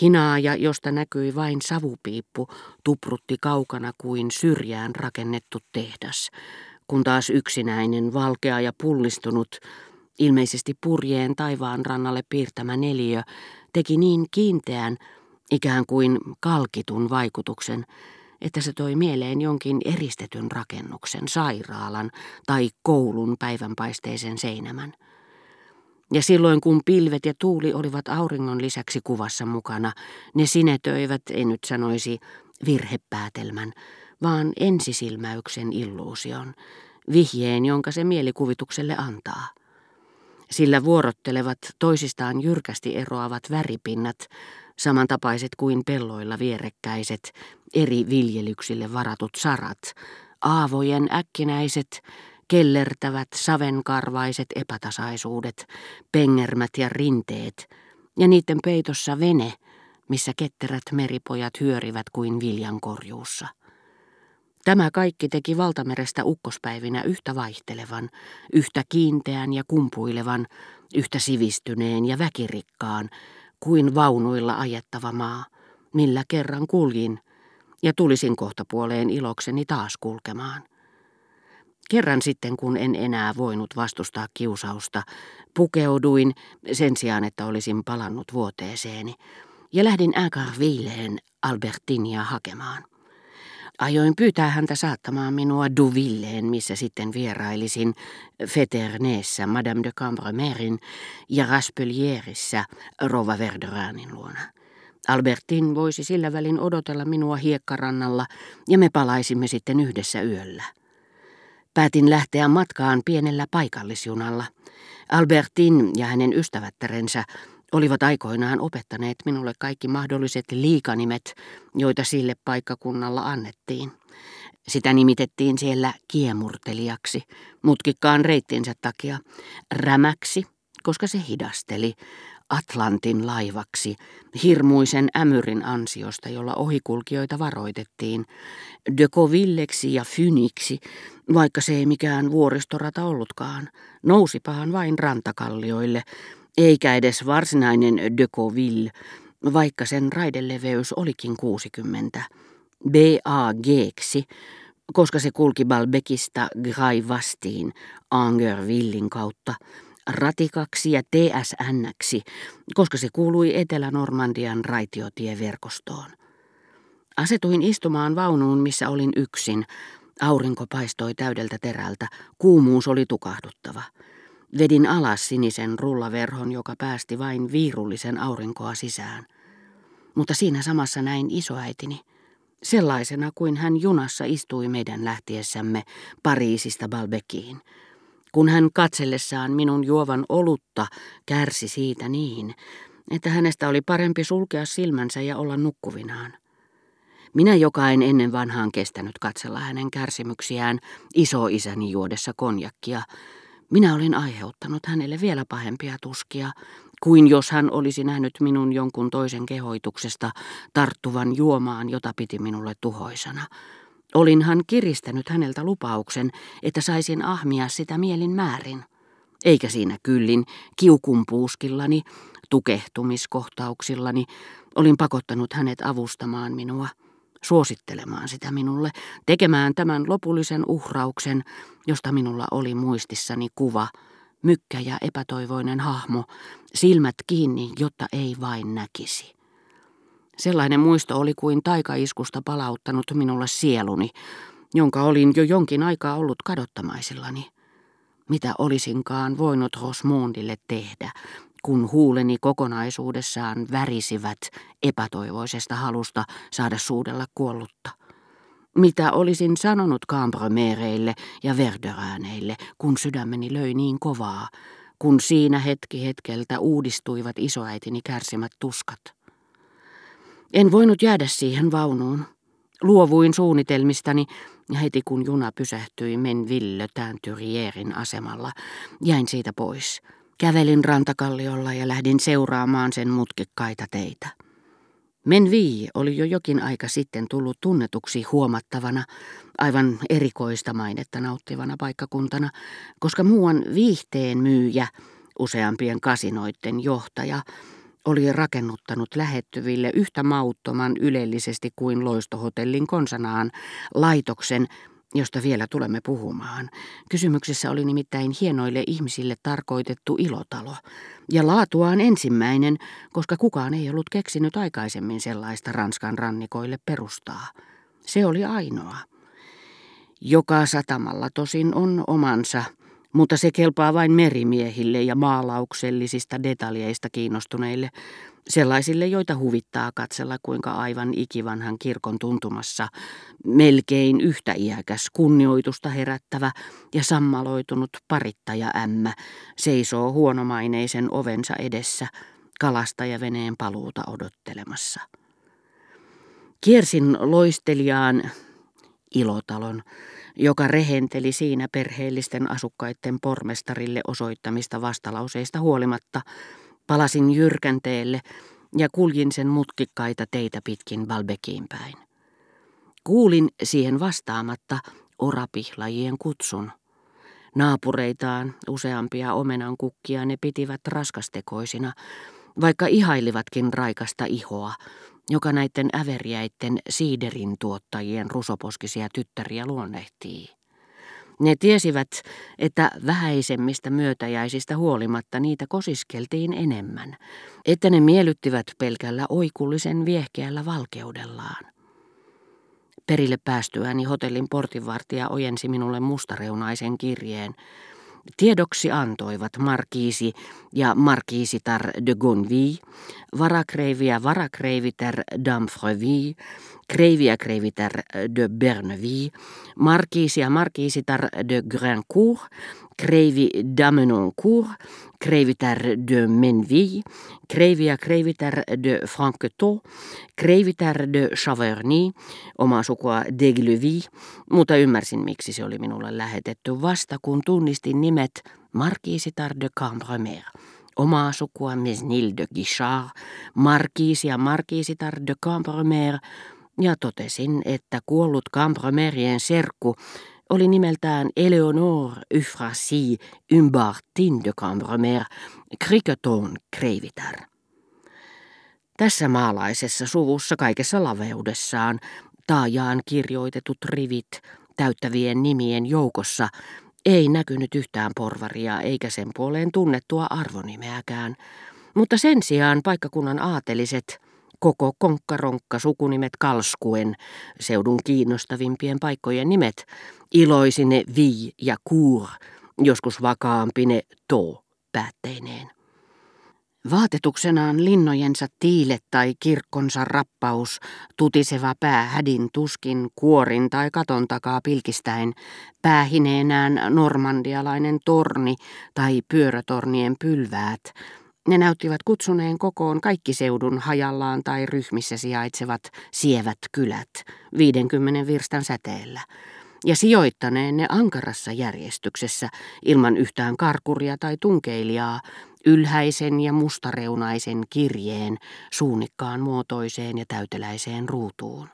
Hinaaja, josta näkyi vain savupiippu, tuprutti kaukana kuin syrjään rakennettu tehdas, kun taas yksinäinen, valkea ja pullistunut, ilmeisesti purjeen taivaan rannalle piirtämä neliö, teki niin kiinteän, ikään kuin kalkitun vaikutuksen, että se toi mieleen jonkin eristetyn rakennuksen, sairaalan tai koulun päivänpaisteisen seinämän. Ja silloin kun pilvet ja tuuli olivat auringon lisäksi kuvassa mukana, ne sinetöivät, en nyt sanoisi virhepäätelmän, vaan ensisilmäyksen illuusion, vihjeen, jonka se mielikuvitukselle antaa. Sillä vuorottelevat toisistaan jyrkästi eroavat väripinnat, samantapaiset kuin pelloilla vierekkäiset, eri viljelyksille varatut sarat, aavojen äkkinäiset, kellertävät savenkarvaiset epätasaisuudet, pengermät ja rinteet, ja niiden peitossa vene, missä ketterät meripojat hyörivät kuin viljankorjuussa. Tämä kaikki teki valtamerestä ukkospäivinä yhtä vaihtelevan, yhtä kiinteän ja kumpuilevan, yhtä sivistyneen ja väkirikkaan, kuin vaunuilla ajettava maa, millä kerran kuljin, ja tulisin kohta puoleen ilokseni taas kulkemaan. Kerran sitten, kun en enää voinut vastustaa kiusausta, pukeuduin sen sijaan, että olisin palannut vuoteeseeni, ja lähdin Incarvilleen Albertinia hakemaan. Ajoin pyytää häntä saattamaan minua Duvilleen, missä sitten vierailisin Feterneessä Madame de Cambremerin ja Raspelierissä Rova Verderanin luona. Albertin voisi sillä välin odotella minua hiekkarannalla ja me palaisimme sitten yhdessä yöllä. Päätin lähteä matkaan pienellä paikallisjunalla. Albertin ja hänen ystävättärensä olivat aikoinaan opettaneet minulle kaikki mahdolliset liikanimet, joita sille paikkakunnalla annettiin. Sitä nimitettiin siellä kiemurtelijaksi, mutkikkaan reittinsä takia, rämäksi, koska se hidasteli, Atlantin laivaksi, hirmuisen ämyrin ansiosta, jolla ohikulkijoita varoitettiin, Dekovilleksi ja Fyniksi, vaikka se ei mikään vuoristorata ollutkaan, nousipahan vain rantakallioille, eikä edes varsinainen Dekoville, vaikka sen raideleveys olikin 60. BAG-ksi, koska se kulki Balbekista Graivastiin Angervillin kautta, ratikaksi ja TSNksi, koska se kuului Etelä-Normandian raitiotieverkostoon. Asetuin istumaan vaunuun, missä olin yksin. Aurinko paistoi täydeltä terältä, kuumuus oli tukahduttava. Vedin alas sinisen rullaverhon, joka päästi vain viirullisen aurinkoa sisään. Mutta siinä samassa näin isoäitini, sellaisena kuin hän junassa istui meidän lähtiessämme Pariisista Balbekiin. Kun hän katsellessaan minun juovan olutta kärsi siitä niin, että hänestä oli parempi sulkea silmänsä ja olla nukkuvinaan. Minä, joka en ennen vanhaan kestänyt katsella hänen kärsimyksiään isoisäni juodessa konjakkia, minä olin aiheuttanut hänelle vielä pahempia tuskia, kuin jos hän olisi nähnyt minun jonkun toisen kehoituksesta tarttuvan juomaan, jota piti minulle tuhoisana. Olinhan kiristänyt häneltä lupauksen, että saisin ahmia sitä mielin määrin. Eikä siinä kyllin kiukumpuuskillani, tukehtumiskohtauksillani, olin pakottanut hänet avustamaan minua – suosittelemaan sitä minulle, tekemään tämän lopullisen uhrauksen, josta minulla oli muistissani kuva, mykkä ja epätoivoinen hahmo, silmät kiinni, jotta ei vain näkisi. Sellainen muisto oli kuin taikaiskusta palauttanut minulle sieluni, jonka olin jo jonkin aikaa ollut kadottamaisillani. Mitä olisinkaan voinut Rosmondille tehdä, kun huuleni kokonaisuudessaan värisivät epätoivoisesta halusta saada suudella kuollutta. Mitä olisin sanonut Cambromereille ja Verderääneille, kun sydämeni löi niin kovaa, kun siinä hetki hetkeltä uudistuivat isoäitini kärsimät tuskat. En voinut jäädä siihen vaunuun. Luovuin suunnitelmistani ja heti kun juna pysähtyi Menville Tantyrierin asemalla, jäin siitä pois – Kävelin rantakalliolla ja lähdin seuraamaan sen mutkikkaita teitä. Menvii oli jo jokin aika sitten tullut tunnetuksi huomattavana, aivan erikoista mainetta nauttivana paikkakuntana, koska muuan viihteen myyjä, useampien kasinoiden johtaja, oli rakennuttanut lähettyville yhtä mauttoman ylellisesti kuin loistohotellin konsanaan laitoksen, josta vielä tulemme puhumaan. Kysymyksessä oli nimittäin hienoille ihmisille tarkoitettu ilotalo, ja laatuaan ensimmäinen, koska kukaan ei ollut keksinyt aikaisemmin sellaista Ranskan rannikoille perustaa. Se oli ainoa. Joka satamalla tosin on omansa, mutta se kelpaa vain merimiehille ja maalauksellisista detaljeista kiinnostuneille, sellaisille, joita huvittaa katsella, kuinka aivan ikivanhan kirkon tuntumassa melkein yhtä iäkäs, kunnioitusta herättävä ja sammaloitunut parittaja ämmä seisoo huonomaineisen ovensa edessä kalastajaveneen paluuta odottelemassa. Kiersin loistelijaan ilotalon, joka rehenteli siinä perheellisten asukkaiden pormestarille osoittamista vastalauseista huolimatta, palasin jyrkänteelle ja kuljin sen mutkikkaita teitä pitkin Valbekiin päin. Kuulin siihen vastaamatta orapihlajien kutsun. Naapureitaan useampia omenan kukkia ne pitivät raskastekoisina, vaikka ihailivatkin raikasta ihoa, joka näiden äveriäiden siiderin tuottajien rusoposkisia tyttäriä luonnehtii. Ne tiesivät, että vähäisemmistä myötäjäisistä huolimatta niitä kosiskeltiin enemmän, että ne miellyttivät pelkällä oikullisen viehkeällä valkeudellaan. Perille päästyäni hotellin portinvartija ojensi minulle mustareunaisen kirjeen, Tiedoksi antoivat markiisi ja markiisitar de Gonville, varakreivi ja varakreivitar d'Amfreville, kreivi ja kreivitar de Berneville, markiisi ja markiisitar de Grancourt, kreivi d'Amenoncourt, kreivitar de Menville, kreivi ja kreivitar de Franquetot, kreivitar de Chaverny, oma sukua d'Aigleville, mutta ymmärsin miksi se oli minulle lähetetty vasta kun tunnistin nimet markiisitar de Cambremer omaa sukua Mesnil de Guichard, markiisi ja markiisitar de Cambremer, ja totesin, että kuollut Cambremerien serkku oli nimeltään Eleonore Euphrasie Umbartin de Cambremer, Criqueton Kreivitar. Tässä maalaisessa suvussa kaikessa laveudessaan taajaan kirjoitetut rivit täyttävien nimien joukossa ei näkynyt yhtään porvaria eikä sen puoleen tunnettua arvonimeäkään, mutta sen sijaan paikkakunnan aateliset koko konkkaronkka sukunimet kalskuen, seudun kiinnostavimpien paikkojen nimet, iloisine vi ja kuur, joskus vakaampine to päätteineen. Vaatetuksenaan linnojensa tiile tai kirkkonsa rappaus, tutiseva pää hädin tuskin, kuorin tai katon takaa pilkistäen, päähineenään normandialainen torni tai pyörätornien pylväät, ne näyttivät kutsuneen kokoon kaikki seudun hajallaan tai ryhmissä sijaitsevat sievät kylät 50 virstan säteellä ja sijoittaneen ne ankarassa järjestyksessä ilman yhtään karkuria tai tunkeilijaa ylhäisen ja mustareunaisen kirjeen suunnikkaan muotoiseen ja täyteläiseen ruutuun.